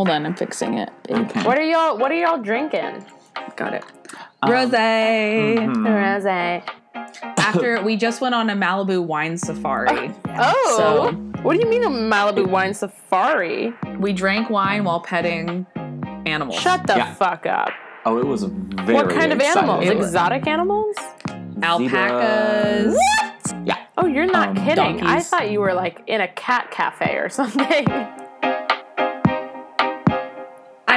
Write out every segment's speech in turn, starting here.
Hold on, I'm fixing it. Okay. What are y'all What are y'all drinking? Got it. Um, Rose. mhm. Rosé. After we just went on a Malibu wine safari. Oh, So- what do you mean a Malibu wine safari? We drank wine while petting animals. Shut the Yeah. fuck up. Oh, it was very. what kind of animals? It was- Exotic animals? Alpacas. Yeah. Oh, you're not Um, kidding. I thought you were like in a cat cafe or something.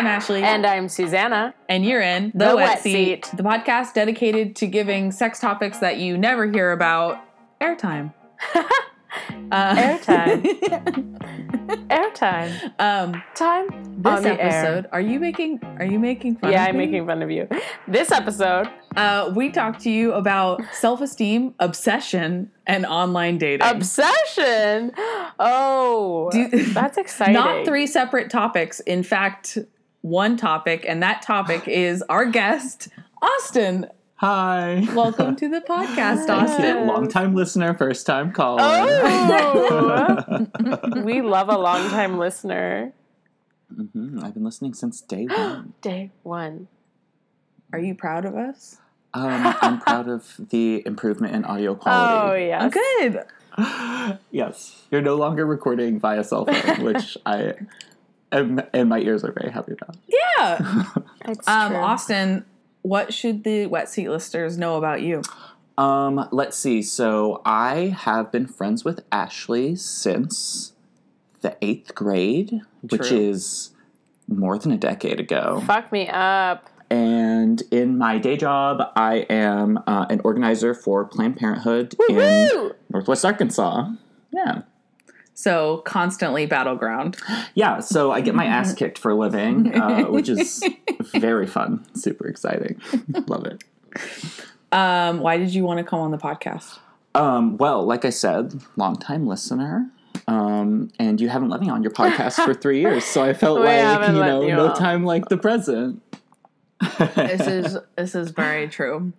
I'm Ashley. and I'm Susanna. And you're in The, The Wet, Wet Seat, Seat. the podcast dedicated to giving sex topics that you never hear about airtime. Uh, Airtime. Airtime. um, Time this episode, air. are you making? Are you making fun? Yeah, of I'm me? making fun of you. This episode, Uh, we talked to you about self-esteem, obsession, and online dating. obsession. Oh, Do- that's exciting. Not three separate topics. In fact, one topic, and that topic is our guest, Austin. Hi. Welcome to the podcast, Thank you. Austin. Long time listener, first time caller. Oh, we love a longtime listener. Mhm, I've been listening since day one. Day one. Are you proud of us? Um, I'm proud of the improvement in audio quality. Oh quality. yes. Good. yes, you're no longer recording via cell phone, which I am, and my ears are very happy about. Yeah. It's Um, true. Austin, what should the wet seat listeners know about you? Um, let's see. So I have been friends with Ashley since the eighth grade, which is more than a decade ago. Fuck me up. And in my day job, I am uh, an organizer for Planned Parenthood in Northwest Arkansas. Yeah. So constantly battleground. Yeah, so I get my ass kicked for a living, uh, which is very fun, super exciting. Love it. Um, why did you want to come on the podcast? Um, well, like I said, longtime listener. Um, and you haven't let me on your podcast for three years, so I felt We like you know, you no on. time like the present. This is this is very true.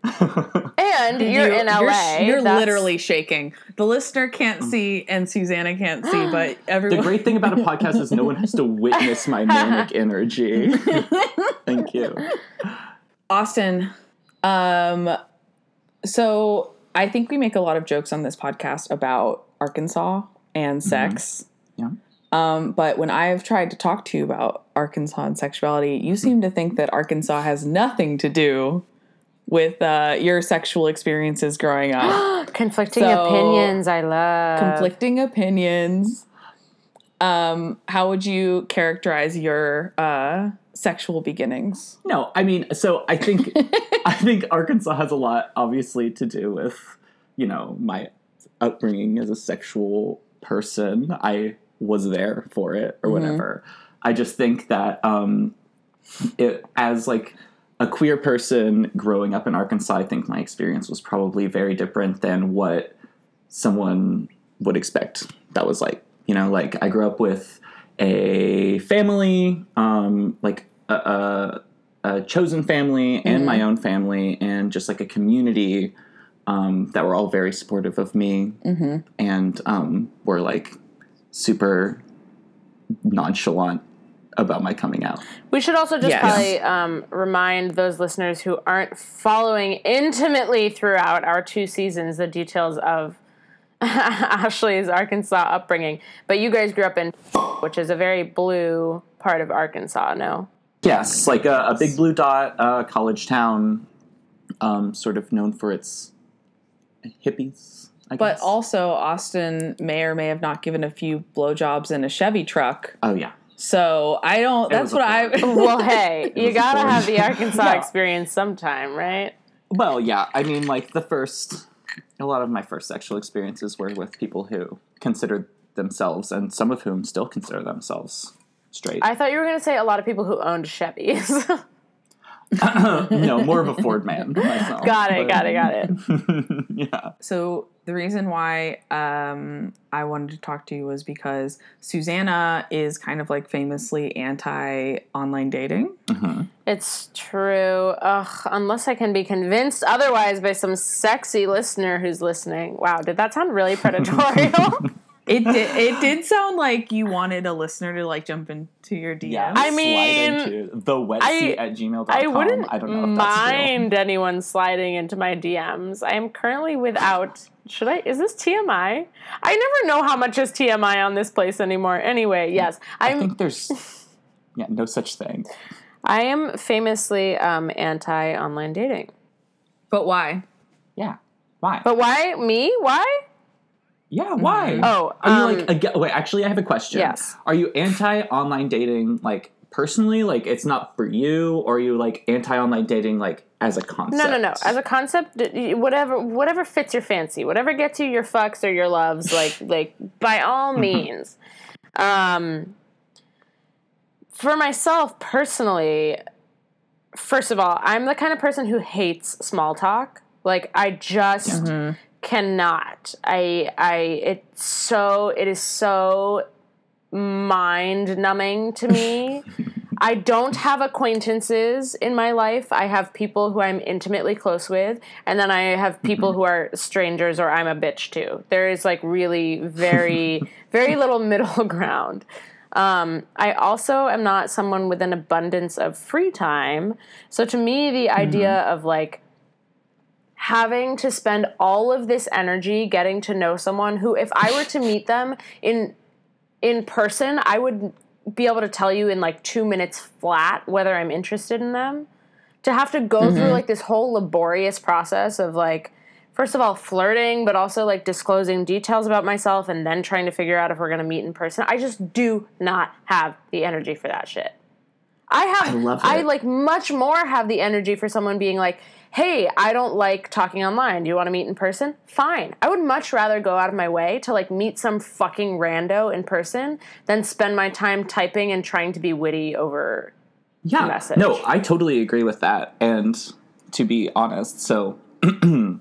And you're You- in LA. You're, you're literally shaking. The listener can't see, and Susanna can't see, but everyone. the great thing about a podcast is no one has to witness my manic energy. Thank you. Austin, um, so I think we make a lot of jokes on this podcast about Arkansas and sex. Yeah. Um, but when I've tried to talk to you about Arkansas and sexuality, you seem to think that Arkansas has nothing to do with uh, your sexual experiences growing up. Conflicting So- opinions. I love. Conflicting opinions. Um, how would you characterize your uh, sexual beginnings? No, I mean, so I think I think Arkansas has a lot, obviously, to do with you know my upbringing as a sexual person. I was there for it or whatever. I just think that um, it, as like a queer person growing up in Arkansas, I think my experience was probably very different than what someone would expect. That was like you know, like I grew up with a family, um, like a, a, a chosen family and my own family, and just like a community um, that were all very supportive of me Mm-hmm. and um, were like super nonchalant about my coming out. We should also just Yes. probably um, remind those listeners who aren't following intimately throughout our two seasons the details of Ashley's Arkansas upbringing. But you guys grew up in, which is a very blue part of Arkansas, no? Yes, like a, a big blue dot, uh, college town, um, sort of known for its hippies. I But guess. also, Austin may or may have not given a few blowjobs in a Chevy truck. oh yeah, So I don't. It That's what I. Well, hey, you gotta have the Arkansas No. experience sometime, right? Well, yeah. I mean, like the first, a lot of my first sexual experiences were with people who considered themselves, and some of whom still consider themselves straight. I thought you were gonna say a lot of people who owned Chevys. no, more of a Ford man myself. got it, but- got it, got it. yeah. so the reason why um, I wanted to talk to you was because Susanna is kind of like famously anti online dating. Mhm. It's true. Ugh, unless I can be convinced otherwise by some sexy listener who's listening. Wow, did that sound really predatorial? It did. It did sound like you wanted a listener to like jump into your DMs. Yeah, I slide mean, into the wetseat I- at gmail.com. I wouldn't I don't know if that's mind anyone sliding into my DMs. I am currently without. Should I? Is this TMI? I never know how much is TMI on this place anymore. Anyway, yes, I I'm. think there's yeah, no such thing. I am famously um, anti online dating. But why? Yeah. Why? But why me? Why? Yeah, why? Oh, Are um, you like aga wait, actually I have a question. Yes. Are you anti online dating like personally, like it's not for you, or are you like anti online dating like as a concept? No, no, no. As a concept, whatever, whatever fits your fancy, whatever gets you your fucks or your loves, like, like by all means. Um, for myself personally, first of all, I'm the kind of person who hates small talk. Like, I just cannot. I, I, it's so, it is so mind numbing to me. I don't have acquaintances in my life. I have people who I'm intimately close with, and then I have people who are strangers or I'm a bitch to. There is like really very, very little middle ground. Um, I also am not someone with an abundance of free time. So to me, the idea of like having to spend all of this energy getting to know someone who, if I were to meet them in in person, I would be able to tell you in like two minutes flat whether I'm interested in them. To have to go through mm-hmm. like this whole laborious process of like, first of all, flirting, but also like disclosing details about myself and then trying to figure out if we're gonna meet in person. I just do not have the energy for that shit. I have, I I like much more have the energy for someone being like, hey, I don't like talking online. Do you want to meet in person? Fine. I would much rather go out of my way to like meet some fucking rando in person than spend my time typing and trying to be witty over. yeah. message. No, I totally agree with that. And to be honest, so the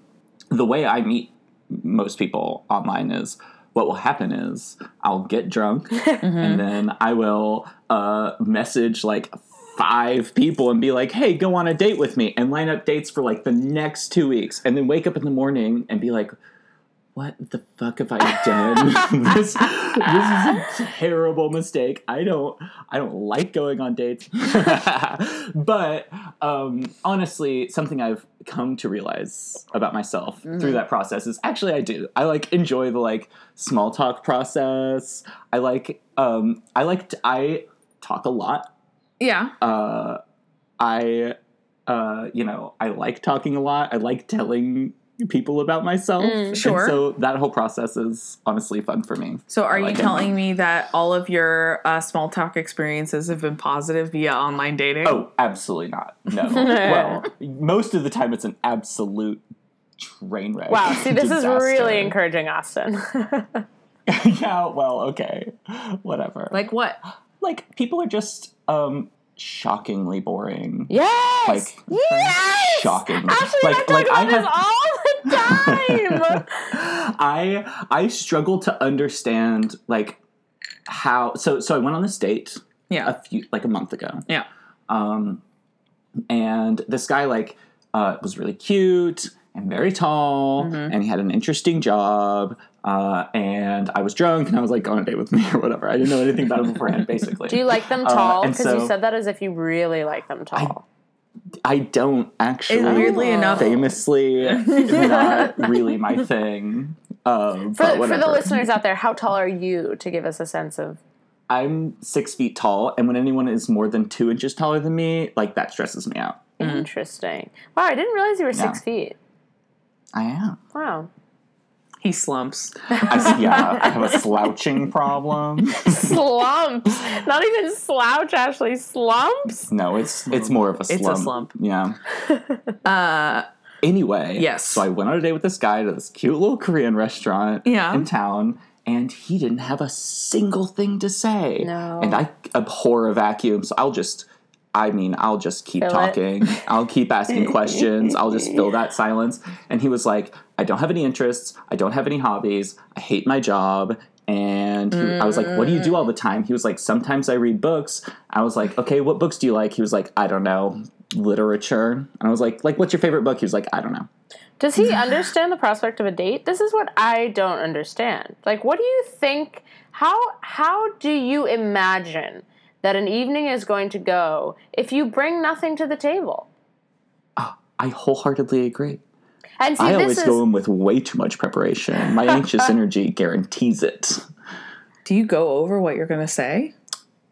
way I meet most people online is what will happen is I'll get drunk and then I will uh, message like five people and be like, hey, go on a date with me and line up dates for like the next two weeks and then wake up in the morning and be like, what the fuck have I done? this, this is a terrible mistake. I don't I don't like going on dates. but um, honestly, something I've come to realize about myself through that process is actually I do. I like enjoy the like small talk process. I like um I like t- I talk a lot. Yeah. Uh I uh you know, I like talking a lot. I like telling people about myself. And sure. so that whole process is honestly fun for me. So are I you like it. telling me that all of your uh, small talk experiences have been positive via online dating? Oh, absolutely not. No. well, most of the time it's an absolute train wreck. Wow, see, this is really encouraging Austin. yeah, well, okay. Whatever. Like what? Like people are just um shockingly boring. yes! Like, yes! shocking. Ashley Like- I like, I have- all the time! I I struggle to understand like how so so I went on this date Yeah. a few like a month ago. Yeah. Um and this guy like uh was really cute and very tall Mm-hmm. and he had an interesting job. Uh, and I was drunk and I was like, go on a date with me or whatever. I didn't know anything about him beforehand, basically. Do you like them Uh, tall? and Because so- you said that as if you really like them tall. I don't actually. And weirdly enough, famously not really my thing. Um, for, but for the listeners out there, how tall are you to give us a sense of. I'm six feet tall, and when anyone is more than two inches taller than me, like that stresses me out. Interesting. Wow, I didn't realize you were six Yeah. feet. I am. Wow. He slumps. I, s- yeah, I have a slouching problem. Slumps. Not even slouch, Ashley. Slumps? No, it's it's more of a slump. It's a slump. Yeah. Uh, Anyway, Yes. So I went on a date with this guy to this cute little Korean restaurant Yeah. in town, and he didn't have a single thing to say. No. And I abhor a vacuum, so I'll just. I mean, I'll just keep Fill it. talking. I'll keep asking questions. I'll just fill that silence. And he was like, I don't have any interests. I don't have any hobbies. I hate my job. And he, I was like, What do you do all the time? He was like, Sometimes I read books. I was like, Okay, what books do you like? He was like, I don't know, literature. And I was like, Like, what's your favorite book? He was like, I don't know. Does he understand the prospect of a date? This is what I don't understand. Like, what do you think? How how do you imagine that an evening is going to go if you bring nothing to the table? Ah, I wholeheartedly agree. And see, I this always is go in with way too much preparation. My anxious energy guarantees it. Do you go over what you're gonna say?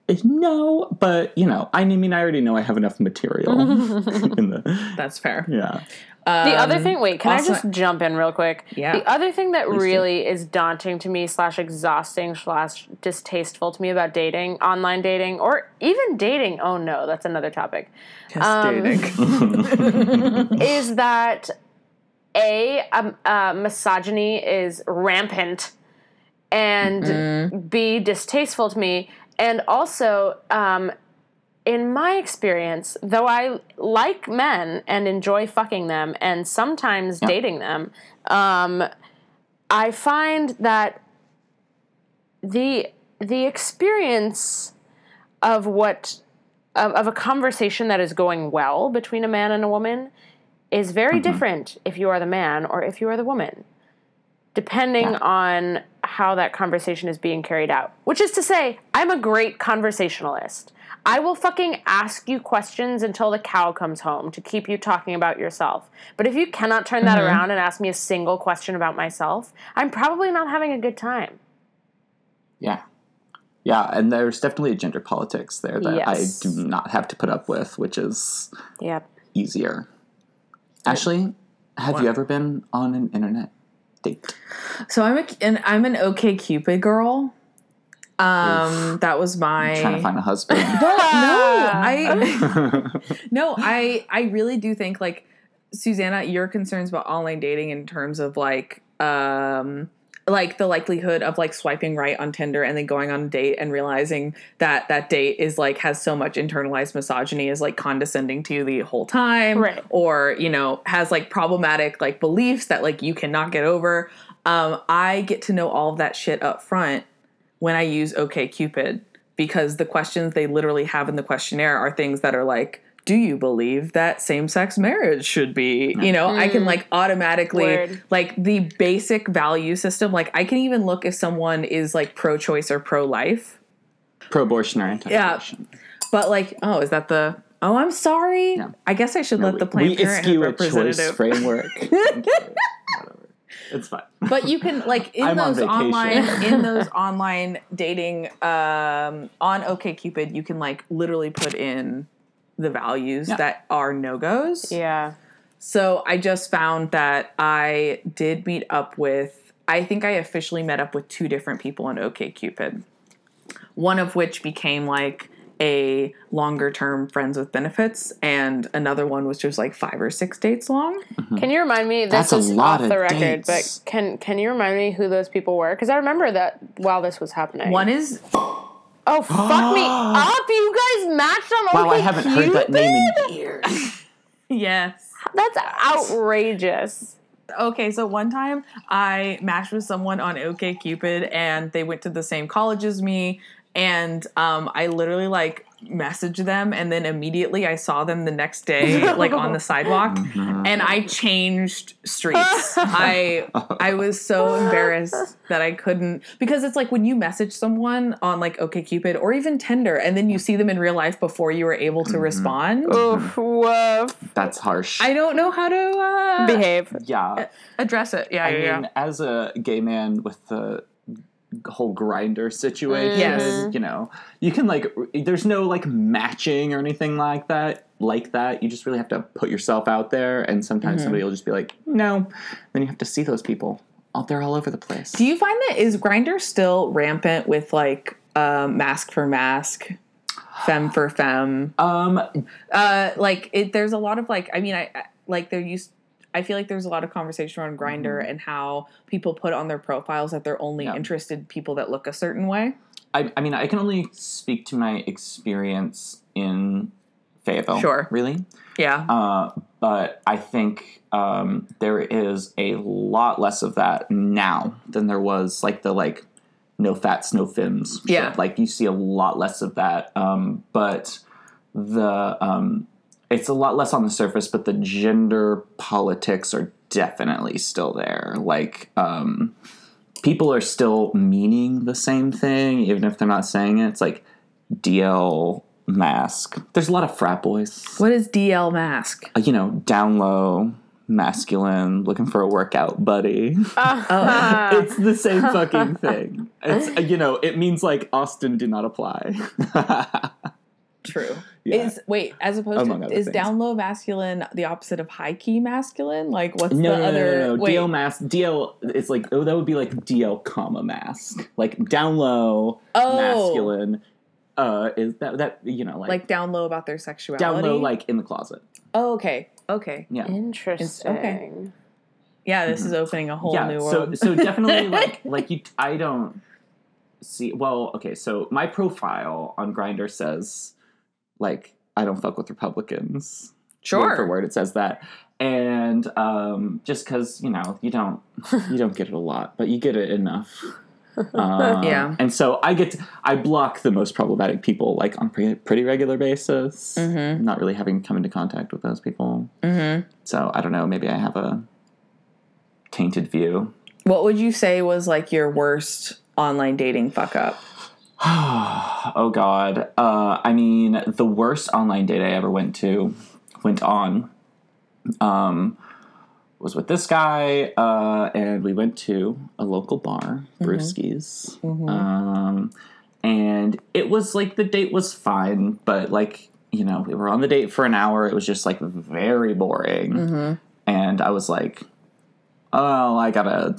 Eh, no, but you know, I mean, I already know I have enough material. in the, That's fair. yeah. The other Um, thing, wait, can also- I just jump in real quick? Yeah. The other thing that do. really is daunting to me, slash exhausting, slash distasteful to me about dating, online dating, or even dating, oh no, that's another topic, Just Um, dating. is that A, um, uh, misogyny is rampant, and B, distasteful to me, and also, um, in my experience, though I like men and enjoy fucking them and sometimes dating them, um, I find that the the experience of what of, of a conversation that is going well between a man and a woman is very different if you are the man or if you are the woman depending Yeah. on how that conversation is being carried out. Which is to say, I'm a great conversationalist. I will fucking ask you questions until the cow comes home to keep you talking about yourself. But if you cannot turn that mm-hmm. around and ask me a single question about myself, I'm probably not having a good time. Yeah. Yeah, and there's definitely a gender politics there that Yes. I do not have to put up with, which is Yep. easier. Ashley, have you ever been on an internet date? So I'm a and I'm an OK Cupid girl. Um, that was my I'm Trying to find a husband. no, I no, I I really do think like Susanna, your concerns about online dating in terms of like um like the likelihood of like swiping right on Tinder and then going on a date and realizing that that date is like has so much internalized misogyny is like condescending to you the whole time Right. or you know has like problematic like beliefs that like you cannot get over um I get to know all of that shit up front when I use OKCupid because the questions they literally have in the questionnaire are things that are like, do you believe that same sex marriage should be? You know, I can like mm-hmm. automatically, Word. like the basic value system, like I can even look if someone is like pro choice or pro life. Pro abortion or anti abortion. yeah But like, oh, is that the. Oh, I'm sorry. Yeah. I guess I should let the Planned we Parenthood eschew a choice representative. framework. Whatever. It's fine. but you can like in I'm those vacation. online in those online dating um on OkCupid you can like literally put in the values Yeah. that are no-goes. Yeah. So I just found that I did meet up with I think I officially met up with two different people on OkCupid. One of which became like a longer term friends with benefits and another one was just like 5 or 6 dates long. Mm-hmm. Can you remind me? This That's a is lot off of the record, dates. but can can you remind me who those people were? Because I remember that while this was happening. One is Oh fuck me up! You guys matched on Wow, I OK haven't heard that name in years. yes. That's outrageous. Okay, so one time I matched with someone on OKCupid and they went to the same college as me and um, I literally like messaged them and then immediately I saw them the next day like on the sidewalk and I changed streets. I I was so embarrassed that I couldn't because it's like when you message someone on like OKCupid or even Tinder and then you see them in real life before you were able to respond. Oof, woof. That's harsh. I don't know how to uh, Behave. yeah. address it. Yeah, I yeah, mean, yeah. as a gay man with the whole Grindr situation, Yes. you know, you can like, there's no like matching or anything like that. Like that, you just really have to put yourself out there, and sometimes somebody will just be like, "No," then you have to see those people. Oh, they're all over the place. Do you find that is Grindr still rampant with like um, masc for masc, femme for femme? um, Uh, like it, there's a lot of like I mean I I- like there used. I feel like there's a lot of conversation around Grindr and how people put on their profiles that they're only Yeah. interested in people that look a certain way. I, I mean, I can only speak to my experience in Fayetteville. Sure. Really. Yeah. Uh, but I think um, there is a lot less of that now than there was like the like no fats, no fins. shit. Yeah. Like you see a lot less of that. Um, but the um, it's a lot less on the surface, but the gender politics are definitely still there. Like, um, people are still meaning the same thing, even if they're not saying it. It's like DL masc. There's a lot of frat boys. What is DL masc? Uh, You know, down low, masculine, looking for a workout buddy. Uh, it's the same fucking thing. It's uh, you know, it means like Austin do not apply. True. Yeah. Is wait, as opposed Among to is things. down low masculine the opposite of high key masculine? Like what's No, the no, no, other no, no. wait, DL masc. DL. It's like oh, that would be like DL comma masc. Like down low, Oh. masculine. Uh, is that that you know like, like down low about their sexuality? down low like in the closet? Oh, okay. Okay. Yeah, Interesting. okay. Yeah, this is opening a whole yeah. new So world. so definitely like like you. I don't see. Well, okay. So my profile on Grindr says like I don't fuck with Republicans. sure. word for word it says that and um, just because you know you don't you don't get it a lot but you get it enough Um, Yeah. and so i get to, i block the most problematic people like on pre- pretty regular basis Mhm. not really having come into contact with those people Mm-hmm. so i don't know maybe i have a tainted view What would you say was like your worst online dating fuck up? oh god. Uh, i mean the worst online date i ever went to went on um, was with this guy uh, and we went to a local bar brewskis. Um, and it was like the date was fine but like you know we were on the date for an hour. It was just like very boring. And i was like oh i gotta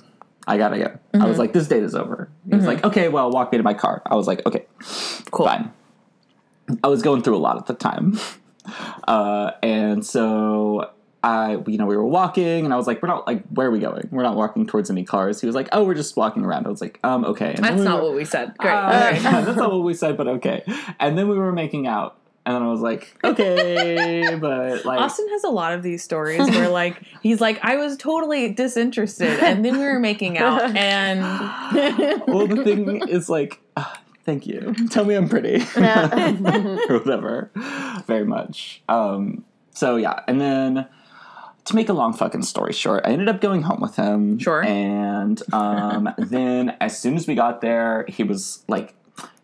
i gotta go i was like this date is over he was like okay well walk me to my car i was like okay Cool. fine i was going through a lot at the time uh, and so I, you know, we were walking, and I was like, "We're not like, where are we going? We're not walking towards any cars." He was like, "Oh, we're just walking around." I was like, "Um, okay." And That's we not were- what we said. Great. Uh, Okay. that's not what we said, but okay. And then we were making out, and then I was like, "Okay," but like, Austin has a lot of these stories where like he's like I was totally disinterested and then we were making out and well, the thing is like, uh, thank you. Tell me I'm pretty. or whatever. Very much. Um, so yeah, and then to make a long fucking story short, I ended up going home with him. Sure. And um, then as soon as we got there, he was like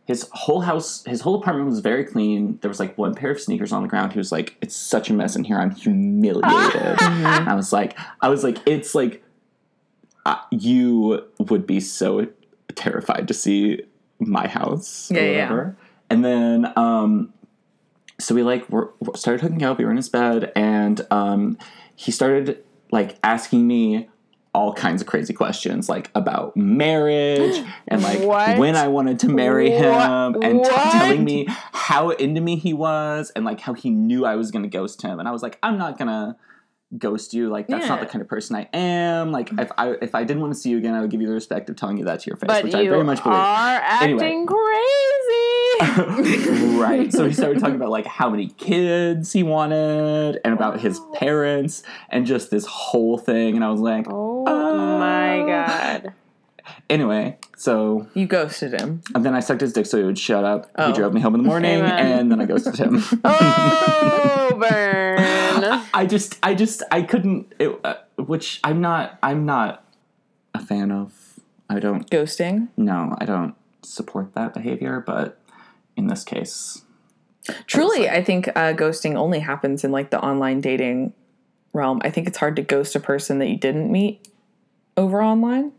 his whole house, his whole apartment was very clean. There was like one pair of sneakers on the ground. He was like, "It's such a mess in here. I'm humiliated." I was like, I was like, it's like uh, you would be so terrified to see my house Yeah, or yeah. whatever. And then, um, so we like were, started hooking up. We were in his bed, and um, he started like asking me all kinds of crazy questions, like about marriage and like What? when I wanted to marry What? him, and t- telling me how into me he was, and like how he knew I was going to ghost him. And I was like, I'm not gonna ghost you. Like that's not the kind of person I am. Like if I if I didn't want to see you again, I would give you the respect of telling you that to your face, But which you I very much believe. are acting Anyway. crazy. right. So he started talking about like how many kids he wanted and about his oh. parents and just this whole thing. And I was like, oh my god. anyway, so you ghosted him. and then I sucked his dick so he would shut up. He Oh. drove me home in the morning Amen. and then I ghosted him. Oh, burn. I just, I just, I couldn't, it, uh, which I'm not, I'm not a fan of. I don't, Ghosting. no, I don't support that behavior, but in this case, Truly, I think uh, ghosting only happens in like the online dating realm. I think it's hard to ghost a person that you didn't meet over online.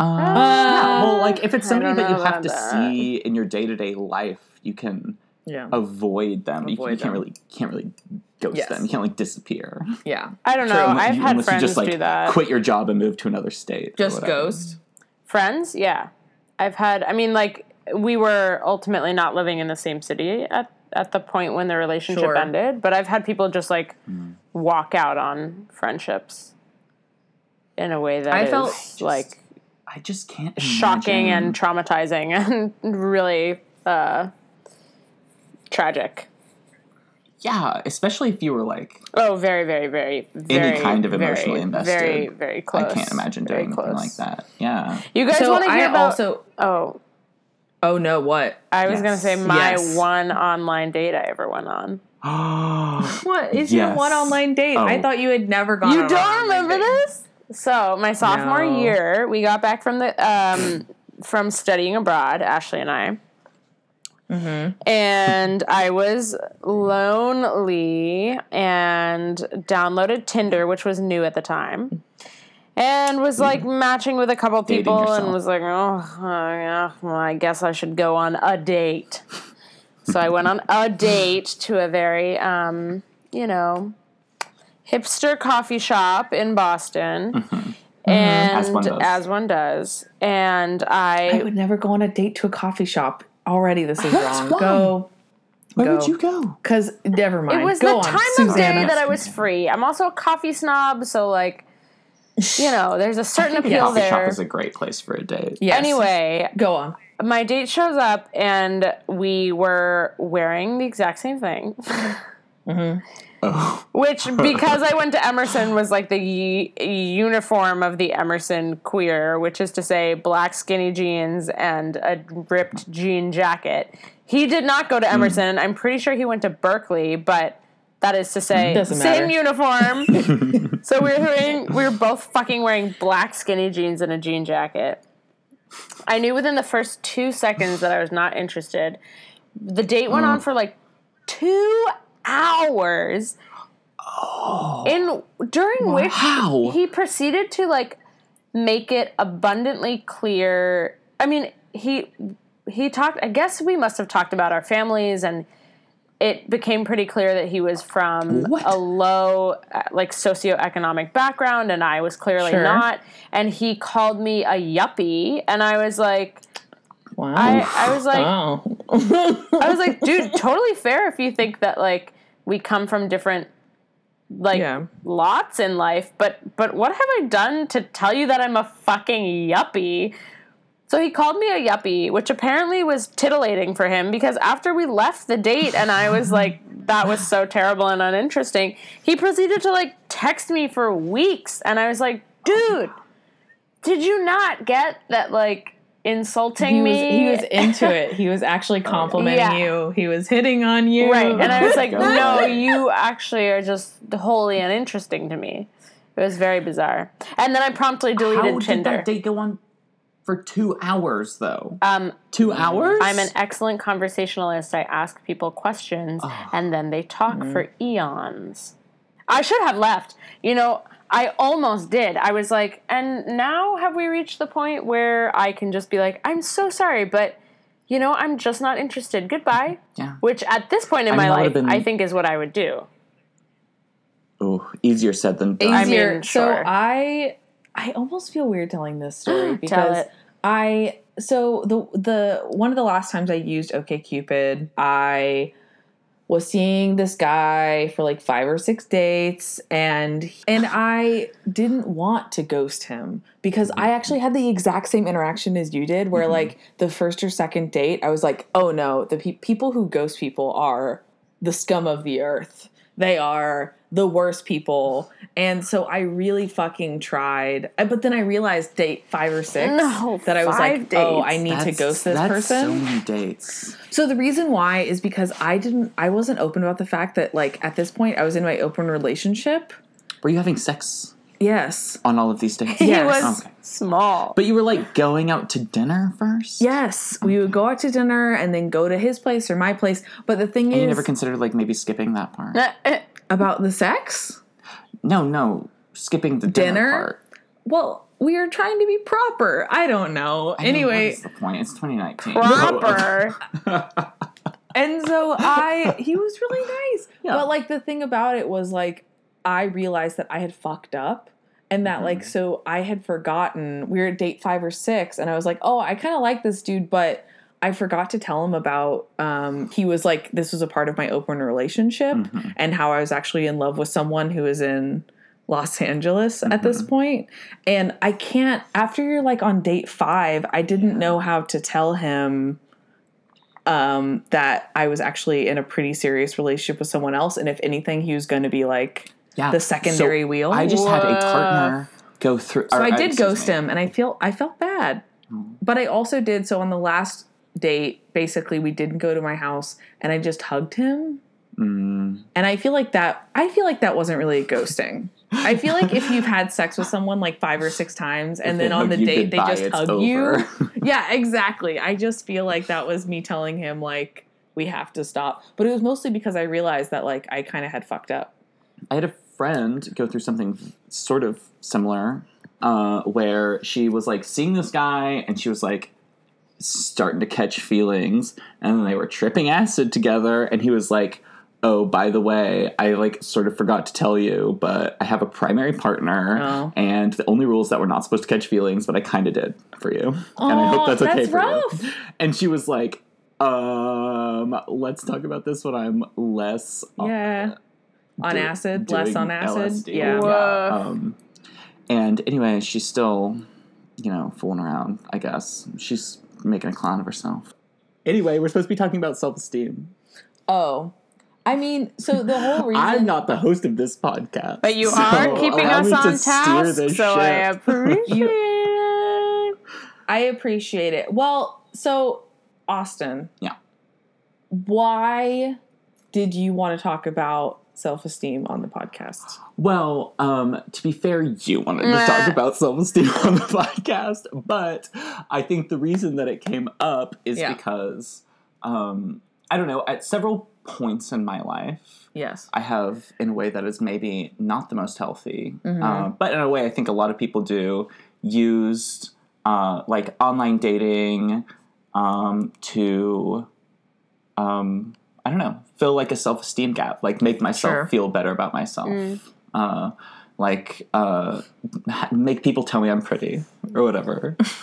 Uh, yeah, well, like if it's somebody that you have to that. see in your day to day life, you can Yeah. avoid them. you, Avoid you can't them. really can't really ghost Yes. them. You can't like disappear. Yeah. I don't know. Unless I've you- had unless you friends just like do that. quit your job and move to another state. Just ghost. Friends, yeah. I've had. I mean, like we were ultimately not living in the same city at at the point when the relationship Sure. ended. But I've had people just like Mm. walk out on friendships in a way that I is felt like I just can't. shocking imagine- and traumatizing and really uh, tragic. yeah, especially if you were like Oh, very, very, very, very any kind of very, emotionally invested. Very, very close. I can't imagine doing anything close. like that. Yeah. You guys So want to I hear about? also. oh, Oh no! What? I was gonna say my Yes. one online date I ever went on. What is your one online date? I Oh. thought you had never gone. You on don't remember date. this? So my sophomore No. year, we got back from the um, from studying abroad, Ashley and I. And I was lonely and downloaded Tinder, which was new at the time, and was like matching with a couple people, and was like, oh, uh, yeah, well, I guess I should go on a date. so I went on a date to a very, um, you know, hipster coffee shop in Boston. Mm-hmm. Mm-hmm. And As one does. as one does. And I, I would never go on a date to a coffee shop. Already, this is wrong. wrong. Go, Where Go. would you go? because never mind. it was go the on, time of day that I was free. I'm also a coffee snob, so like, you know, there's a certain appeal Coffee shop there. is a great place for a date. Yes. Anyway, go on. my date shows up and we were wearing the exact same thing. Mm-hmm. Oh. Which, because I went to Emerson, was like the uniform of the Emerson queer, which is to say black skinny jeans and a ripped jean jacket. He did not go to Hmm. Emerson. I'm pretty sure he went to Berklee, but that is to say, Doesn't same matter. uniform. so we were wearing, we were both fucking wearing black skinny jeans and a jean jacket. I knew within the first two seconds that I was not interested. The date went on for like two hours. In during which Wow. he proceeded to like make it abundantly clear. I mean, he he talked. I guess we must have talked about our families, and it became pretty clear that he was from What? a low, uh, like socioeconomic background, and I was clearly Sure. not. And he called me a yuppie, and I was like, Wow. I, I was like, oh. I was like, dude, totally fair if you think that like we come from different like Yeah. lots in life, but but what have I done to tell you that I'm a fucking yuppie? So he called me a yuppie, which apparently was titillating for him because after we left the date and I was like, that was so terrible and uninteresting, he proceeded to like text me for weeks and I was like, dude, did you not get that like insulting he was me? he was into it. He was actually complimenting Yeah. you. He was hitting on you. Right. And I was like, no, you actually are just wholly uninteresting to me. It was very bizarre. And then I promptly deleted How did Tinder. that date go on for two hours though? Um, two hours? I'm an excellent conversationalist. I ask people questions Oh. and then they talk Mm. for eons. I should have left. You know, I almost did. I was like, and now have we reached the point where I can just be like, I'm so sorry, but you know, I'm just not interested. Goodbye. Yeah. Which at this point in I my life, been- I think is what I would do. Oh, easier said than done. I easier. mean, So sure. I I almost feel weird telling this story Tell because it. I so the the one of the last times I used OkCupid, I was seeing this guy for like five or six dates and and I didn't want to ghost him because I mm-hmm. actually had the exact same interaction as you did where mm-hmm. like the first or second date I was like oh no the pe- people who ghost people are the scum of the earth. They are the worst people and so I really fucking tried Uh, but then I realized date five or six No, that I was like five oh dates. I need to ghost this that's person So many dates. so the reason why is because I didn't I wasn't open about the fact that like at this point I was in my open relationship. Were you having sex Yes. on all of these dates? He Yes. was Okay. small. But you were like going out to dinner first? Yes. We would go out to dinner and then go to his place or my place. But the thing And you never considered like maybe skipping that part? about the sex? No, no. Skipping the dinner, Dinner? part. Well, we are trying to be proper. I don't know. I mean, anyway, what is the point? It's 2019. Proper. and so I he was really nice. Yeah. But like the thing about it was like I realized that I had fucked up and that like mm-hmm. so I had forgotten we were at date 5 or 6 and I was like, "Oh, I kind of like this dude, but I forgot to tell him about um he was like this was a part of my open relationship Mhm. and how I was actually in love with someone who is in Los Angeles at this Mhm. point. And I can't after you're like on date 5, I didn't know how to tell him um, that I was actually in a pretty serious relationship with someone else, and if anything, he was going to be like Yeah. the secondary So wheel. I just had a partner go through. so or, I did ghost me. him, and I feel I felt bad, Mm. but I also did. So on the last date, basically, we didn't go to my house, and I just hugged him, Mm, And I feel like that I feel like that wasn't really ghosting. I feel like if you've had sex with someone like five or six times and If then on the date they just hug you. Yeah, exactly. I just feel like that was me telling him like we have to stop. But it was mostly because I realized that like I kind of had fucked up. I had a friend go through something sort of similar, uh, where she was like seeing this guy and she was like starting to catch feelings, and then they were tripping acid together, and he was like. Oh, by the way, I like sort of forgot to tell you, but I have a primary partner, Oh. and the only rule is that we're not supposed to catch feelings, but I kind of did for you, and I hope that's okay that's for rough. you. And she was like, "Um, let's talk about this when I'm less Yeah. On do- acid, less on acid. LSD. Yeah. Whoa. Um, and anyway, she's still, you know, fooling around. I guess she's making a clown of herself. Anyway, we're supposed to be talking about self-esteem. Oh. I mean, so the whole reason I'm not the host of this podcast, But you so are keeping us on task, this so I appreciate it. I appreciate it. Well, so Austin. Yeah. Why did you want to talk about self-esteem on the podcast? Well, um, to be fair, you wanted to talk about self-esteem on the podcast, but I think the reason that it came up is Yeah. because um, I don't know. At several points in my life, Yes. I have in a way that is maybe not the most healthy, Mhm. uh, but in a way I think a lot of people do used uh, like online dating um, to um, I don't know fill like a self esteem gap, like make myself Sure. feel better about myself, Mm. uh, like uh, make people tell me I'm pretty or whatever.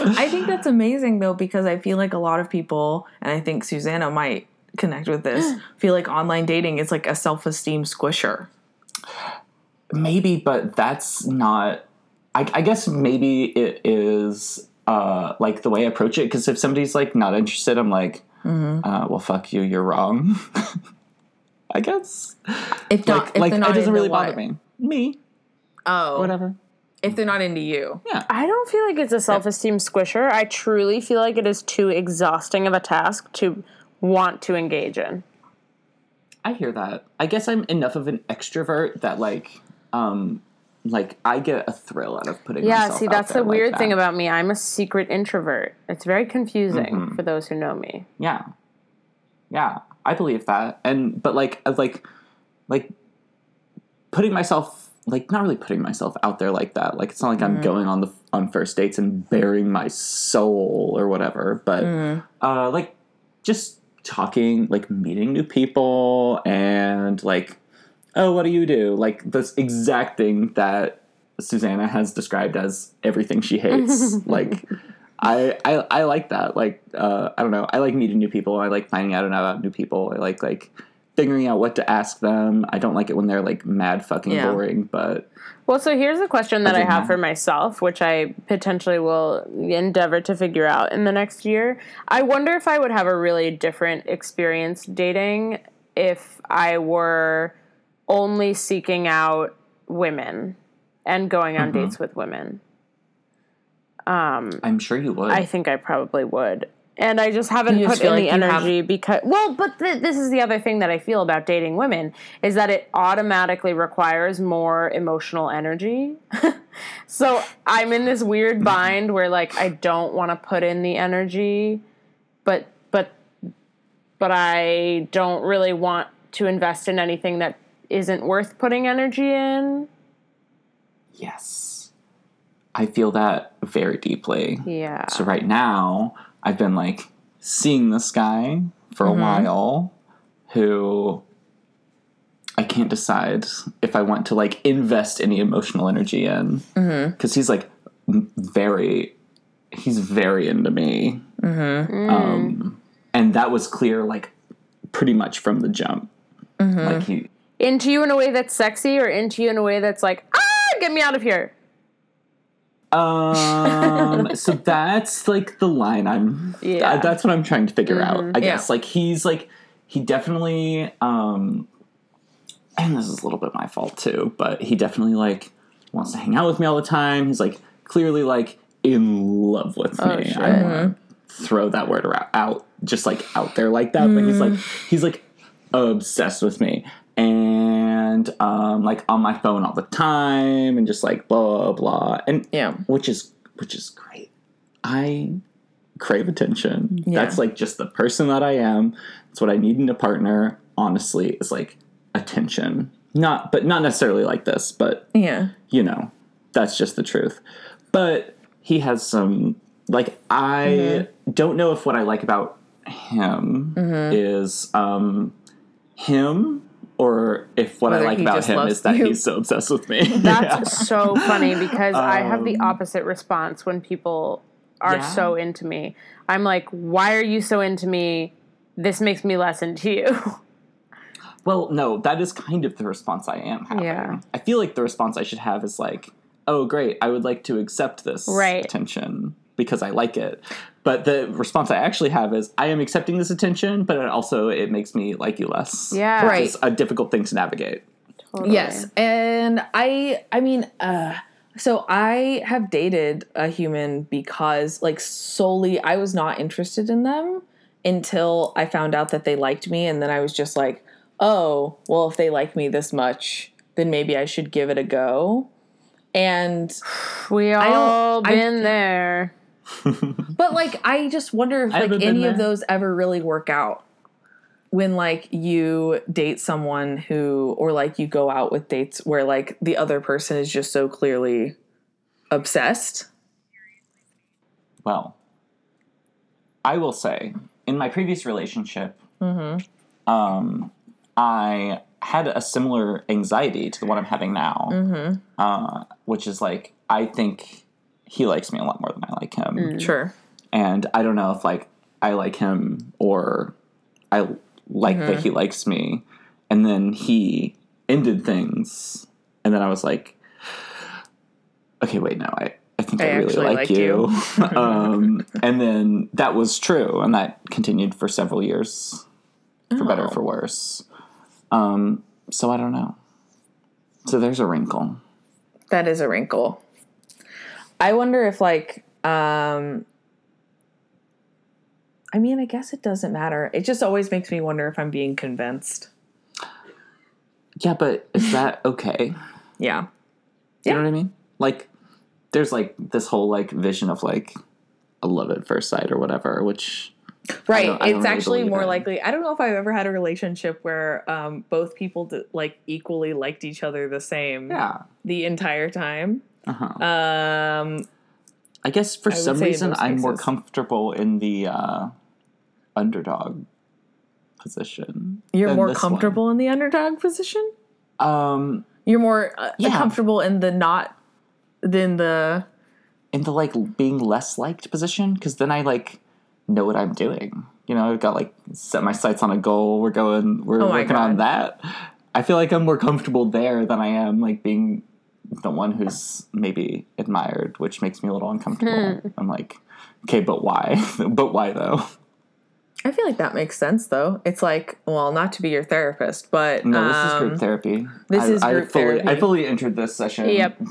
I think that's amazing though because I feel like a lot of people and I think Susanna might connect with this feel like online dating is like a self-esteem squisher. Maybe, but that's not. I, I guess maybe it is uh, like the way I approach it. Because if somebody's like not interested, I'm like, Mm-hmm. uh, well, fuck you, you're wrong. I guess. If not, Like, if like they're not it doesn't into really what? bother me. Me, Oh, whatever. if they're not into you. Yeah. I don't feel like it's a self esteem squisher. I truly feel like it is too exhausting of a task to want to engage in. I hear that. I guess I'm enough of an extrovert that like, um, like I get a thrill out of putting. Yeah, myself see, that's the like weird that. thing about me. I'm a secret introvert. It's very confusing Mm-hmm. for those who know me. Yeah. Yeah, I believe that. And but like of like like putting myself like not really putting myself out there like that. Like it's not like I'm going on the on first dates and bearing my soul or whatever, but uh like just talking, like meeting new people and like oh, what do you do? Like this exact thing that Susanna has described as everything she hates. like I, I I like that. Like uh, I don't know. I like meeting new people. I like finding out about new people. I like like figuring out what to ask them. I don't like it when they're like mad fucking Yeah. boring. But Well, so here's a question that I Other have than for myself, which I potentially will endeavor to figure out in the next year. I wonder if I would have a really different experience dating if I were only seeking out women and going on Mm-hmm. dates with women. Um, I'm sure you would. I think I probably would. And I just haven't You put just feel in the like you have- energy because well, but th- this is the other thing that I feel about dating women is that it automatically requires more emotional energy. so I'm in this weird bind where like I don't want to put in the energy, but but but I don't really want to invest in anything that isn't worth putting energy in. yes, I feel that very deeply. Yeah. So right now, I've been like seeing this guy for a mm-hmm. while who I can't decide if I want to like invest any emotional energy in. Mm-hmm. Because he's like very he's very into me. Mm-hmm. Um, mm. and that was clear like pretty much from the jump. Like he into you in a way that's sexy or into you in a way that's like, ah, get me out of here. Um, so that's like the line I'm. Yeah. th- that's what I'm trying to figure out. I guess Yeah. like he's like he definitely um, and this is a little bit my fault too, but he definitely like wants to hang out with me all the time. He's like clearly like in love with Oh, me. shit. I don't want to throw that word around, out just like out there like that, but he's like he's like obsessed with me and um, like on my phone all the time and just like blah blah blah and Yeah. which is which is great. I crave attention. Yeah. That's like just the person that I am. It's what I need in a partner. Honestly, is like attention. Not, but not necessarily like this. But Yeah. you know, that's just the truth. But he has some like I Mm-hmm. don't know if what I like about him is um him or if what Whether I like about him is that you. he's so obsessed with me. That's so funny because I have the Um, opposite response when people are Yeah? so into me. I'm like, why are you so into me? This makes me less into you. Well, no, that is kind of the response I am having. Yeah. I feel like the response I should have is like, oh, great, I would like to accept this Right. attention because I like it. But the response I actually have is, I am accepting this attention, but it also it makes me like you less. Yeah. Right. It's a difficult thing to navigate. Totally. Yes, and I I mean uh so I have dated a human because like solely I was not interested in them until I found out that they liked me and then I was just like, "Oh, well if they like me this much, then maybe I should give it a go." And We don't- all I- been there. But like I just wonder if I like any of those ever really work out. When like you date someone who or like you go out with dates where like the other person is just so clearly obsessed. Well, I will say, in my previous relationship, Mm-hmm. um, I had a similar anxiety to the one I'm having now, Mm-hmm. uh, which is like, I think he likes me a lot more than I like him. Sure. and I don't know if like I like him or I like Mm-hmm. that he likes me. And then he ended things, and then I was like, okay, wait, no, I. I think I, I really like, like you. um, and then that was true, and that continued for several years, for better or Oh. for worse. Um, so I don't know. So there's a wrinkle. That is a wrinkle. I wonder if like um I mean, I guess it doesn't matter. It just always makes me wonder if I'm being convinced. Yeah, but is that okay? Yeah. You Yeah. know what I mean? Like, there's like this whole like vision of like a love at first sight or whatever, which Right. don't- I don't it's really actually more likely. I don't know if I've ever had a relationship where um, both people d- like equally liked each other the same yeah. the entire time. Uh-huh. Um, I guess for I some reason I'm more comfortable in the uh, underdog position. you're more this one. comfortable in the underdog position. Um, You're more uh, Yeah. comfortable in the not than the in the like being less liked position because then I like know what I'm doing. You know, I've got like set my sights on a goal. We're going. We're Oh my working on that. I feel like I'm more comfortable there than I am like being the one who's maybe admired, which makes me a little uncomfortable. Hmm. I'm like, okay, but why? but why though? I feel like that makes sense though. It's like, well, not to be your therapist, but No, this is um, group therapy. this I, is I group fully, I fully entered this session. Yep.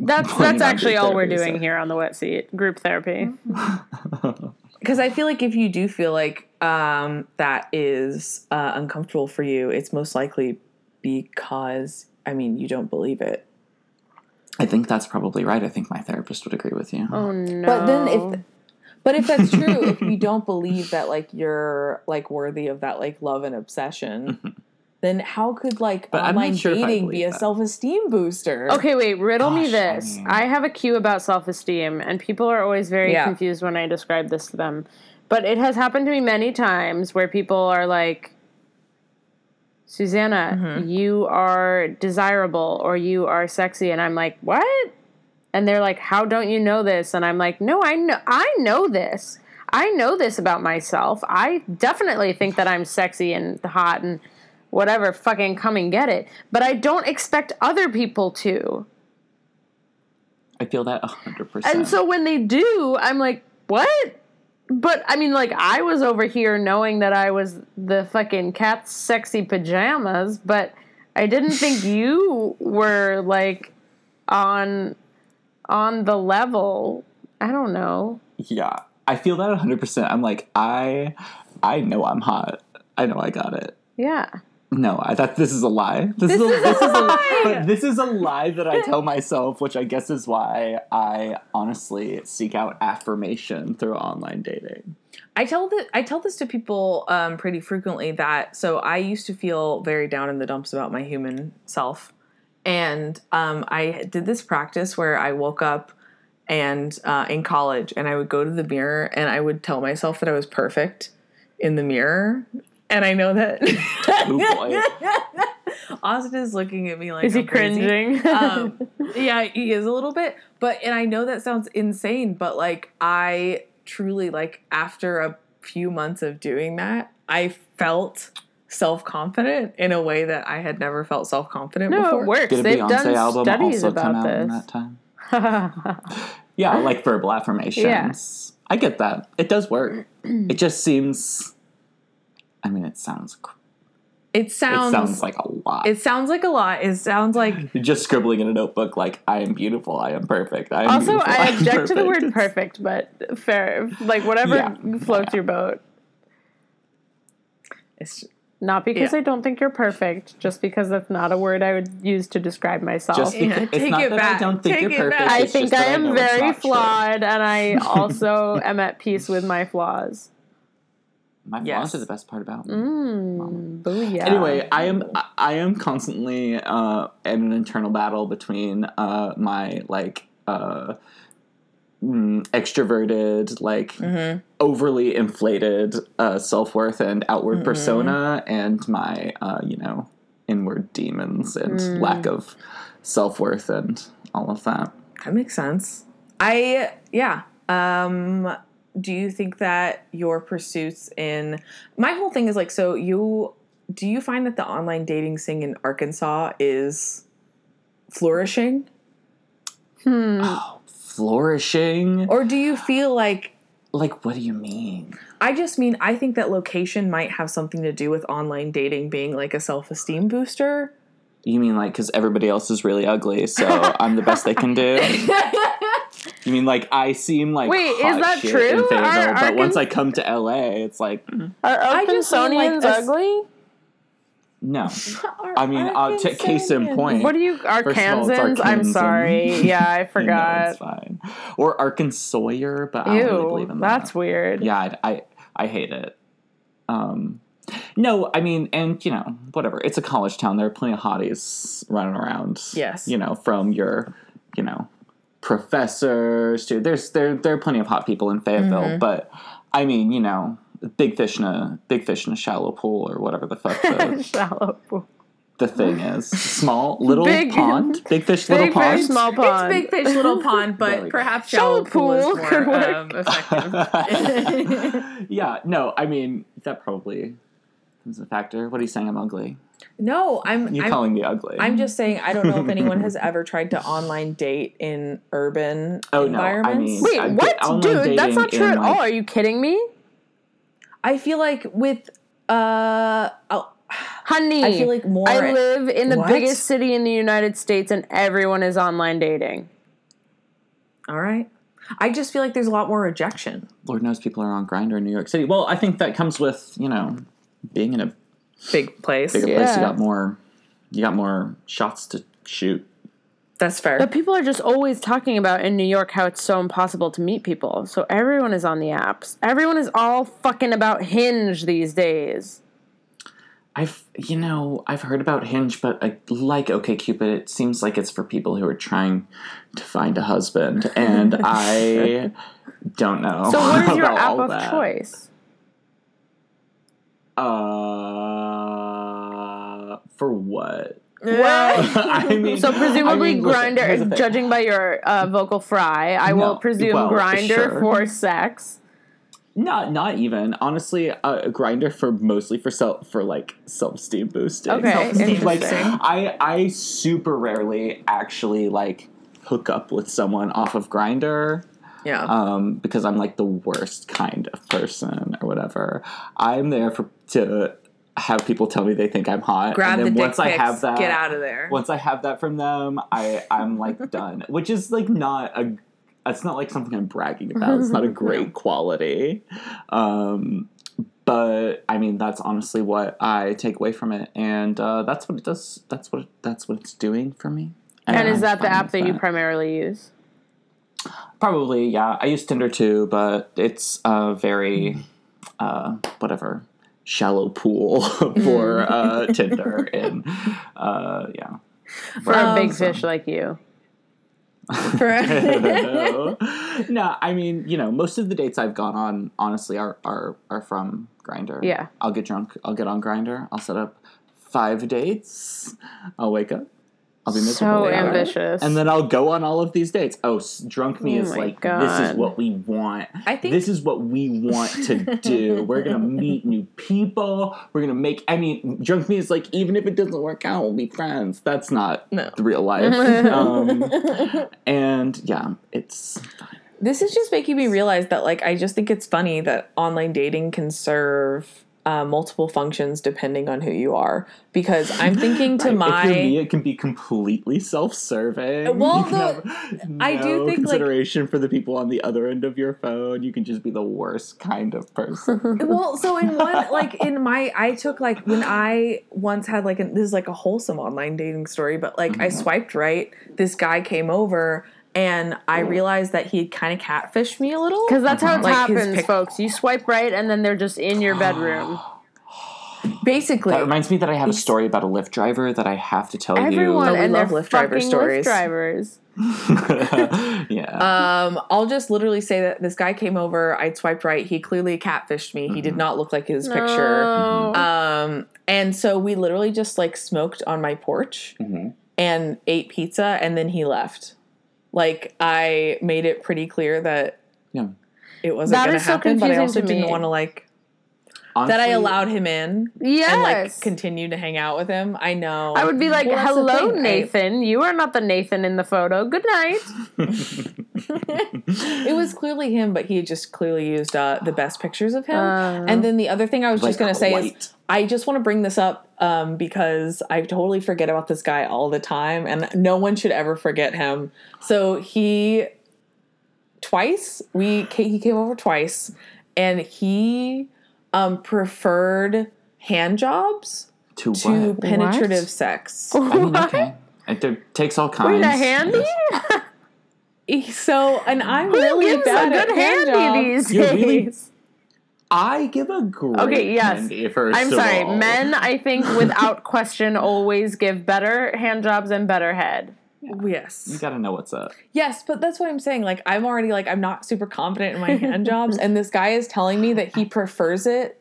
That's that's actually all we're doing so- here on the wet seat. Group therapy. because I feel like if you do feel like um, that is uh, uncomfortable for you, it's most likely because I mean you don't believe it. I think that's probably right. I think my therapist would agree with you. Oh no. But then if but if that's true, if you don't believe that like you're like worthy of that like love and obsession, mm-hmm. then how could like But online sure dating be a self esteem booster? Okay, wait, riddle me Gosh, I this. mean- I, have a cue about self esteem, and people are always very Yeah. confused when I describe this to them. But it has happened to me many times where people are like, Susanna, Mm-hmm. you are desirable or you are sexy. And I'm like, what? And they're like, how don't you know this? And I'm like, no, I know, I know this. I know this about myself. I definitely think that I'm sexy and hot and whatever, fucking come and get it. But I don't expect other people to. I feel that hundred percent. And so when they do, I'm like, what? But I mean, like, I was over here knowing that I was the fucking cat's sexy pajamas, but I didn't think you were like on on the level. I don't know. Yeah, I feel that hundred percent. I'm like, I, I know I'm hot. I know I got it. Yeah. No, I thought this is a lie. This, is, a, is a this is a lie! but this is a lie that I tell myself, which I guess is why I honestly seek out affirmation through online dating. I tell that I tell this to people um, pretty frequently that so I used to feel very down in the dumps about my human self, and um, I did this practice where I woke up and uh, in college and I would go to the mirror and I would tell myself that I was perfect in the mirror, and I know that. Oh boy. Austin is looking at me like Is he I'm crazy. cringing? um, yeah, he is a little bit, but and I know that sounds insane, but like I truly like after a few months of doing that, I felt self confident in a way that I had never felt self confident no, before. it works. Did a They've Beyonce done album studies also come about out in this. that time? Yeah, like verbal affirmations. Yeah. I get that. It does work. it just seems. I mean, it sounds. cr- It It sounds. sounds like a lot. it sounds like a lot. It sounds like You're just scribbling in a notebook like I am beautiful, I am perfect. I am also, beautiful, I am object to the word perfect, but fair. Like, whatever Yeah. floats your boat. it's, Not because Yeah. I don't think you're perfect, just because that's not a word I would use to describe myself. Just Yeah, because it's take not it that back. I don't think Take you're it perfect. back. I think just I am it's very not true. flawed, and I also am at peace with my flaws. My flaws Yes. are the best part about me. Mm, booyah. Anyway, I am I- am constantly uh, in an internal battle between uh, my like uh, mm, extroverted, like mhm. overly inflated uh, self worth and outward Mhm. persona, and my uh, you know inward demons and Mm. lack of self worth and all of that. that makes sense. I yeah. Um, do you think that your pursuits in my whole thing is like so you do you find that the online dating scene in Arkansas is flourishing? Hmm. Oh, flourishing. Or do you feel like Like, what do you mean? I just mean I think that location might have something to do with online dating being like a self-esteem booster. You mean like because everybody else is really ugly, so I'm the best they can do? You mean like I seem like Wait, is that shit true? in Fayetteville, Are but once I come to LA, it's like mm, Are I like, Arkansanians a s- ugly? no. I mean, uh, t- case in point. What are you, of all, Arkansans? I'm sorry. Yeah, I No, it's forgot. fine. Or Arkansawyer, but I don't really believe Ew, in that's weird. Yeah, I, I I hate it. Um, no, I mean, and you know, whatever. It's a college town. There are plenty of hotties running around. Yes. you know, from your, you know, professors to there's there there are plenty of hot people in Fayetteville, Mhm. but I mean, you know, big fish in a big fish in a shallow pool or whatever the fuck the, Shallow pool. the thing is. Small little Big- pond, big fish, little Big pond. fish, small pond. It's big fish, little pond, but Like- perhaps Shallow shallow pool is more could work. um, effective. yeah, no, I mean that probably is a factor. What are you saying? I'm ugly. No, I'm. You I'm, calling me ugly? I'm just saying. I don't know if anyone has ever tried to online date in urban Oh, no, I environments. mean- Wait, I- what? Dude, that's not true in, at all. Are you kidding me? I feel like with uh, oh, Honey, I feel like more. I live in the What? biggest city in the United States and everyone is online dating. all right. I just feel like there's a lot more rejection. Lord knows people are on Grindr in New York City. Well, I think that comes with you know being in a Big place. bigger place. You got more. You got more shots to shoot. That's fair. But people are just always talking about in New York how it's so impossible to meet people. So everyone is on the apps. Everyone is all fucking about Hinge these days. I've you know I've heard about Hinge, but I, like OkCupid, it seems like it's for people who are trying to find a husband, and I don't know. So what is your app of that. choice? Uh, for what? Well, I mean, so presumably I mean, Grindr. here's the thing. Judging by your uh, vocal fry, I will presume well, Grindr sure. for sex. Not not even honestly uh, a Grindr for mostly for self for like self esteem boosting. Okay, Self-esteem like. I I super rarely actually like hook up with someone off of Grindr yeah. um, because I'm like the worst kind of person or whatever. I'm there for to have people tell me they think I'm hot. Grab and the then dick once I pics. have that, Get out of there. once I have that from them, I I'm like done. Which is like not a it's not like something I'm bragging about. It's not a great quality. Um but I mean, that's honestly what I take away from it, and uh, that's what it does. That's what that's what it's doing for me. And is I'm that the app with that you primarily use? Probably, yeah. I use Tinder too, but it's a very uh, whatever shallow pool for uh, Tinder, and uh, yeah. For a Um, big fish like you. For- no. no, I mean, you know, most of the dates I've gone on, honestly, are are are from Grindr. Yeah. I'll get drunk. I'll get on Grindr. I'll set up five dates. I'll wake up. I'll be miserable. So about it, ambitious. And then I'll go on all of these dates. Oh, s- drunk me Oh is like God. this is what we want. I think This is what we want to do. We're gonna meet new people. We're gonna make. I mean, drunk me is like even if it doesn't work out, we'll be friends. That's not No. real life. um, and yeah, it's This is just making me realize that, like, I just think it's funny that online dating can serve uh, multiple functions depending on who you are. Because I'm thinking to Right, my. If you're me, it can be completely self-serving. Well, You can the- have I do no think, like- consideration for the people on the other end of your phone. You can just be the worst kind of person. well, so in one, like in my, I took like when I once had like, a, this is like a wholesome online dating story, but like I Mhm. swiped right. This guy came over and I realized that he kind of catfished me a little. Because that's how it Like happens, pic- folks. You swipe right and then they're just in your bedroom. Basically, that reminds me that I have a story about a Lyft driver that I have to tell Everyone Oh, we and love their Lyft driver stories. Lyft drivers. yeah. Um, I'll just literally say that this guy came over. I swiped right. He clearly catfished me. He did not look like his picture. No. Um, and so we literally just like smoked on my porch Mhm. and ate pizza, and then he left. Like I made it pretty clear that Yeah. it wasn't That going is to so happen, but I also didn't want to like that I allowed him in yes. and like continue to hang out with him. I know. I would be like, Well, hello, thing, Nathan. You are not the Nathan in the photo. Good night. it was clearly him, but he had just clearly used uh, the best pictures of him. Uh. and then the other thing I was Like just going to say is. I just want to bring this up um, because I totally forget about this guy all the time, and no one should ever forget him. So he twice we he came over twice, and he um, preferred hand jobs to to what? penetrative What? sex. I mean, okay. It takes all kinds. Wait, a handy? So, and I'm Who really gives a bad at good hand handy jobs. these You're days? really- I give a great Okay, yes. handy first I'm of sorry. all. Men, I think, without question, always give better hand jobs and better head. Yes. You gotta know what's up. Yes, but that's what I'm saying. Like, I'm already like, I'm not super confident in my hand jobs, and this guy is telling me that he prefers it.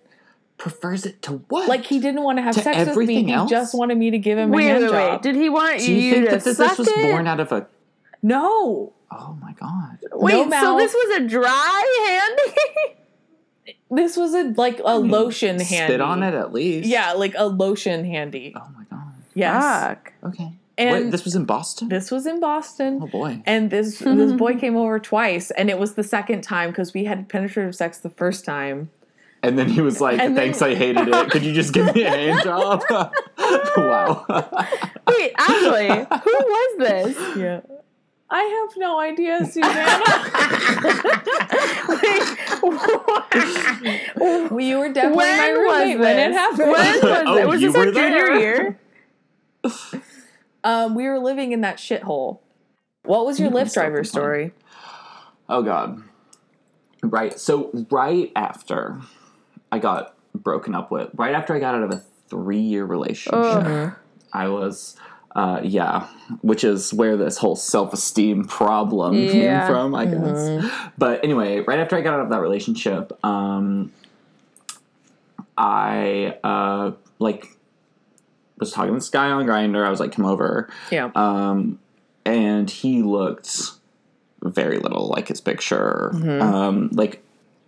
Prefers it to what? Like, he didn't want to have To sex with me. everything He just wanted me to give him a Wait, hand wait, job. Did he want Do you you, think to that this, suck this was it? born out of a? no, Oh my god! Wait, no so this was a dry handy? this was a like a lotion handy. Spit on it at least. Yeah, like a lotion handy. Oh my god. Yes, Fuck. Okay. And Wait, this was in Boston. this was in Boston. oh boy. And this this boy came over twice, and it was the second time because we had penetrative sex the first time. And then he was like, And then- "Thanks, I hated it. Could you just give me a hand job?" wow. Wait, Ashley, who was this? Yeah. I have no idea, Susanna. well, you were definitely when my was roommate this? when it happened. When was Oh, it? Was you this our junior year? Um, we were living in that shithole. What was your You Lyft driver story? Oh god. Right. So right after I got broken up with, right after I got out of a three-year relationship, Ugh. I was, uh, yeah, which is where this whole self-esteem problem Yeah. came from, I guess. But anyway, right after I got out of that relationship, um, I uh, like was talking to this guy on Grindr. I was like, "Come over," Yeah. um, and he looked very little like his picture. Um, like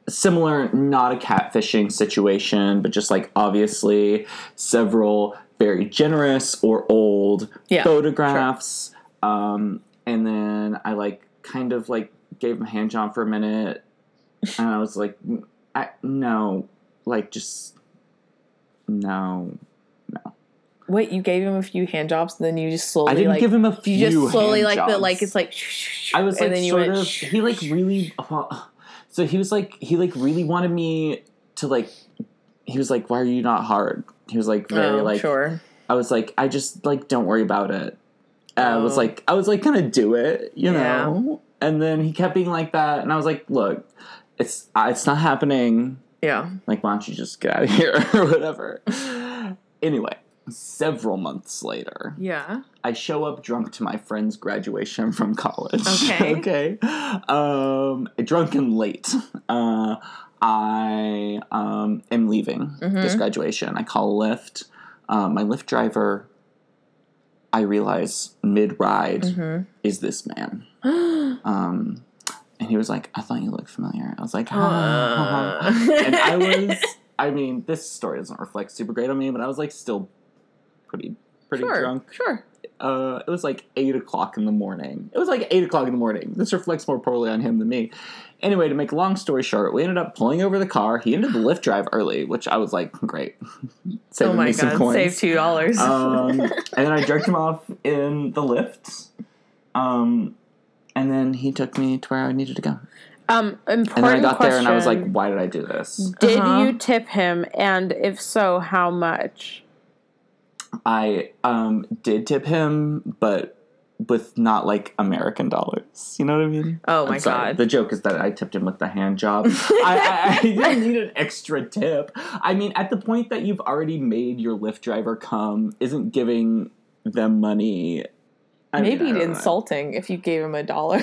similar, not a catfishing situation, but just like obviously several very generous or old Yeah, photographs. Um, and then I like kind of like gave him a hand job for a minute, and I was like, I, no, like just no. Wait, you gave him a few hand jobs, and then you just slowly I didn't like give him a few. you just slowly like the like it's like I was and like then you sort went, of. He like really. so he was like he like really wanted me to like he was like, "Why are you not hard?" He was like very Oh, like sure. I was like, I just like don't worry about it. And I was Oh. like, I was like, gonna do it, you Yeah. know. And then he kept being like that, and I was like, look, it's it's not happening. Yeah. Like, why don't you just get out of here or whatever? anyway, several months later, Yeah. I show up drunk to my friend's graduation from college. Okay. okay. Um, drunk and late. Uh, I um, am leaving this Mhm. graduation. I call Lyft. Um, my Lyft driver, I realize mid ride, Mm-hmm. is this man. Um, and he was like, I thought you looked familiar. I was like, "Huh." and I was, I mean, this story doesn't reflect super great on me, but I was like still pretty, pretty sure. drunk Sure. uh, it was like eight o'clock in the morning. It was like eight o'clock in the morning. This reflects more poorly on him than me. Anyway, to make a long story short, we ended up pulling over the car. He ended the Lyft drive early, which I was like, great, saving oh my me some god. coins. Save two dollars. Um, and then I jerked him off in the Lyft. Um, and then he took me to where I needed to go. Um, important And then I got question. there and I was like, why did I do this? Did Uh-huh. you tip him? And if so, how much? I um, did tip him, but with not like American dollars. You know what I mean? oh my god. The joke is that I tipped him with the hand job. I, I, I didn't need an extra tip. I mean, at the point that you've already made your Lyft driver come, isn't giving them money. I Maybe I don't know. insulting if you gave him a dollar.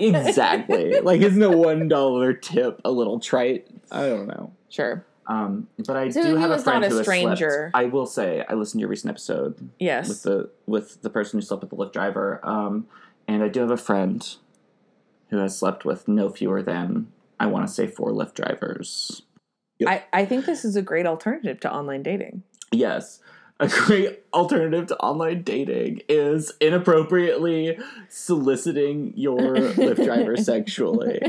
Exactly. like, isn't a one dollar tip a little trite? I don't know. Sure. Um, but I So do have a was friend not a who has stranger. slept. I will say, I listened to your recent episode with Yes. the with the person who slept with the Lyft driver. Um, and I do have a friend who has slept with no fewer than I want to say four Lyft drivers. I, I think this is a great alternative to online dating. Yes. A great alternative to online dating is inappropriately soliciting your Lyft driver sexually.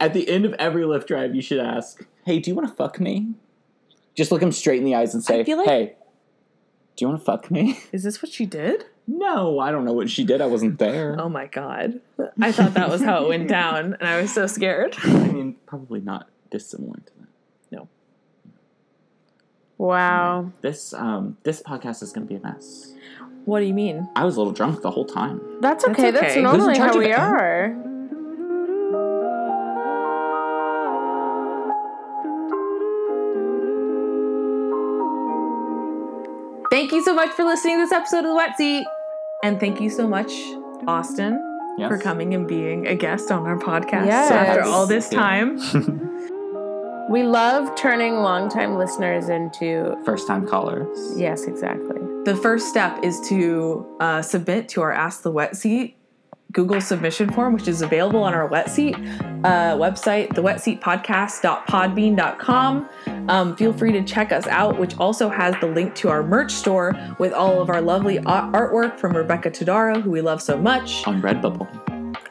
At the end of every Lyft drive, you should ask, Hey, do you want to fuck me? Just look him straight in the eyes and say, feel like- Hey, do you want to fuck me? Is this what she did? No, I don't know what she did. I wasn't there. Oh my god. I thought that was how it went down, and I was so scared. I mean, probably not dissimilar to that. No. Wow. This um this podcast is going to be a mess. What do you mean? I was a little drunk the whole time. That's That's okay. That's okay. Who's in normally charge how of we it? are. So much for listening to this episode of The Wet Seat. And thank you so much, Austin, Yes. for coming and being a guest on our podcast Yes. after all this time. We love turning longtime listeners into. First time callers. Yes, exactly. The first step is to uh, submit to our Ask the Wet Seat Google submission form, which is available on our Wet Seat uh, website, thewetseatpodcast.podbean.com. Um, feel free to check us out, which also has the link to our merch store with all of our lovely artwork from Rebecca Todaro, who we love so much, On Redbubble.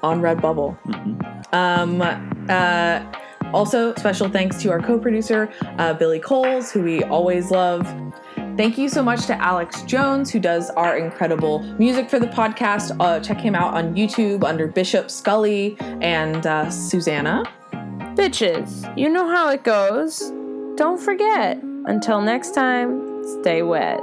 on Redbubble. Mhm. Um, uh, also, special thanks to our co producer, uh, Billy Coles, who we always love. Thank you so much to Alex Jones, who does our incredible music for the podcast. Uh, check him out on YouTube under Bishop Scully and uh, Susanna. Bitches, you know how it goes. Don't forget. Until next time, stay wet.